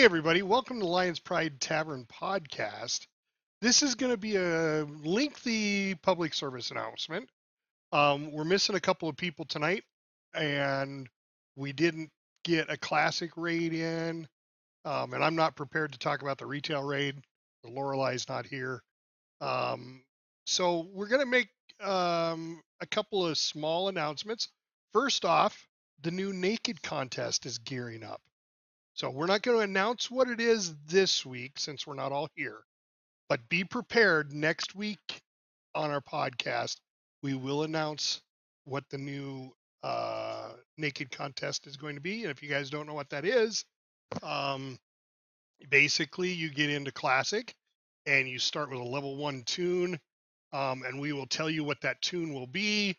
Hey, everybody, welcome to Lions Pride Tavern podcast. This is going to be a lengthy public service announcement. Um, we're missing a couple of people tonight, and we didn't get a classic raid in. Um, and I'm not prepared to talk about the retail raid. Lorelei's not here. Um, so we're going to make um, a couple of small announcements. First off, the new Naked contest is gearing up. So we're not going to announce what it is this week since we're not all here. But be prepared next week on our podcast. We will announce what the new uh, naked contest is going to be. And if you guys don't know what that is, um, basically you get into classic and you start with a level one toon. um, and we will tell you what that toon will be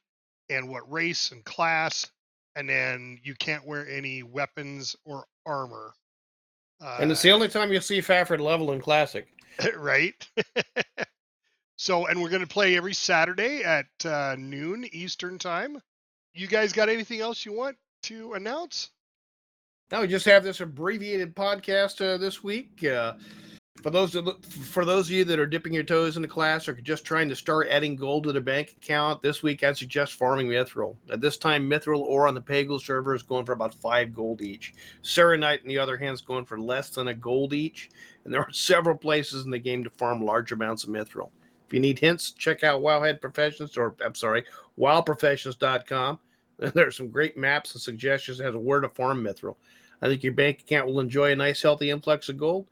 and what race and class, and then you can't wear any weapons or armor. Uh, and it's the only time you'll see Fafford level in Classic. right? so, and we're going to play every Saturday at uh, noon Eastern time. You guys got anything else you want to announce? Now we just have this abbreviated podcast uh, this week. For those for those of you that are dipping your toes in the class or just trying to start adding gold to their bank account, this week I suggest farming Mithril. At this time, Mithril ore on the Pagle server is going for about five gold each. Serenite, on the other hand, is going for less than a gold each. And there are several places in the game to farm large amounts of Mithril. If you need hints, check out Wowhead Professions, or I'm sorry, wildprofessions.com. There are some great maps and suggestions as to where to farm Mithril. I think your bank account will enjoy a nice, healthy influx of gold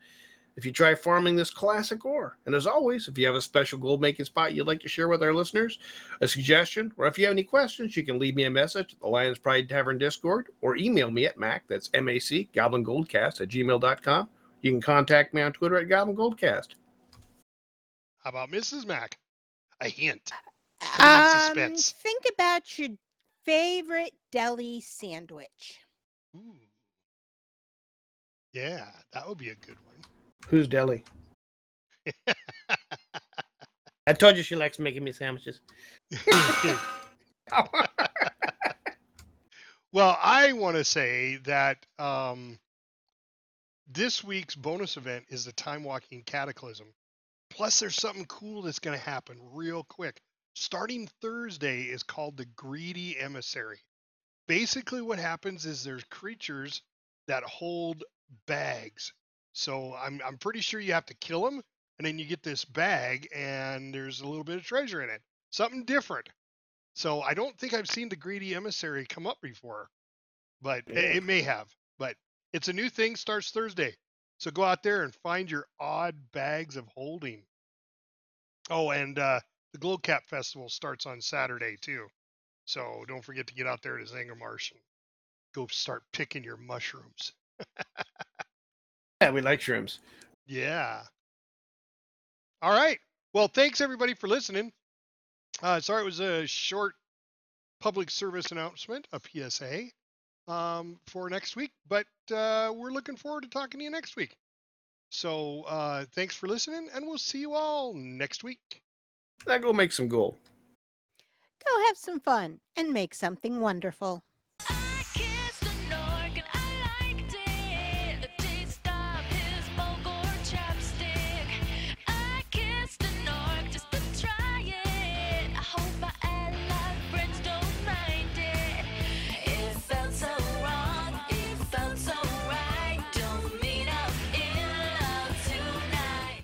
if you try farming this classic ore. And as always, if you have a special gold making spot you'd like to share with our listeners, a suggestion, or if you have any questions, you can leave me a message at the Lions Pride Tavern Discord or email me at Mac, that's M-A-C, Goblin Goldcast at gmail.com. You can contact me on Twitter at Goblin Goldcast. How about Mrs. Mac? A hint. Um, suspense. think about your favorite deli sandwich. Ooh. Yeah, that would be a good one. Who's Deli? I told you she likes making me sandwiches. well, I want to say that um, this week's bonus event is the Time Walking Cataclysm. Plus, there's something cool that's going to happen real quick. Starting Thursday is called the Greedy Emissary. Basically, what happens is there's creatures that hold bags. So I'm I'm pretty sure you have to kill them, and then you get this bag, and there's a little bit of treasure in it. Something different. So I don't think I've seen the greedy emissary come up before, but it, Yeah. it may have. But it's a new thing. Starts Thursday. So go out there and find your odd bags of holding. Oh, and uh, the Glow Cap Festival starts on Saturday too. So don't forget to get out there to Zangarmarsh and go start picking your mushrooms. yeah, we like shrooms. Yeah. All right. Well, thanks everybody for listening. Uh, sorry it was a short public service announcement, a PSA, um, for next week, but uh, we're looking forward to talking to you next week. So uh, thanks for listening, and we'll see you all next week. Now go make some gold. Go have some fun and make something wonderful.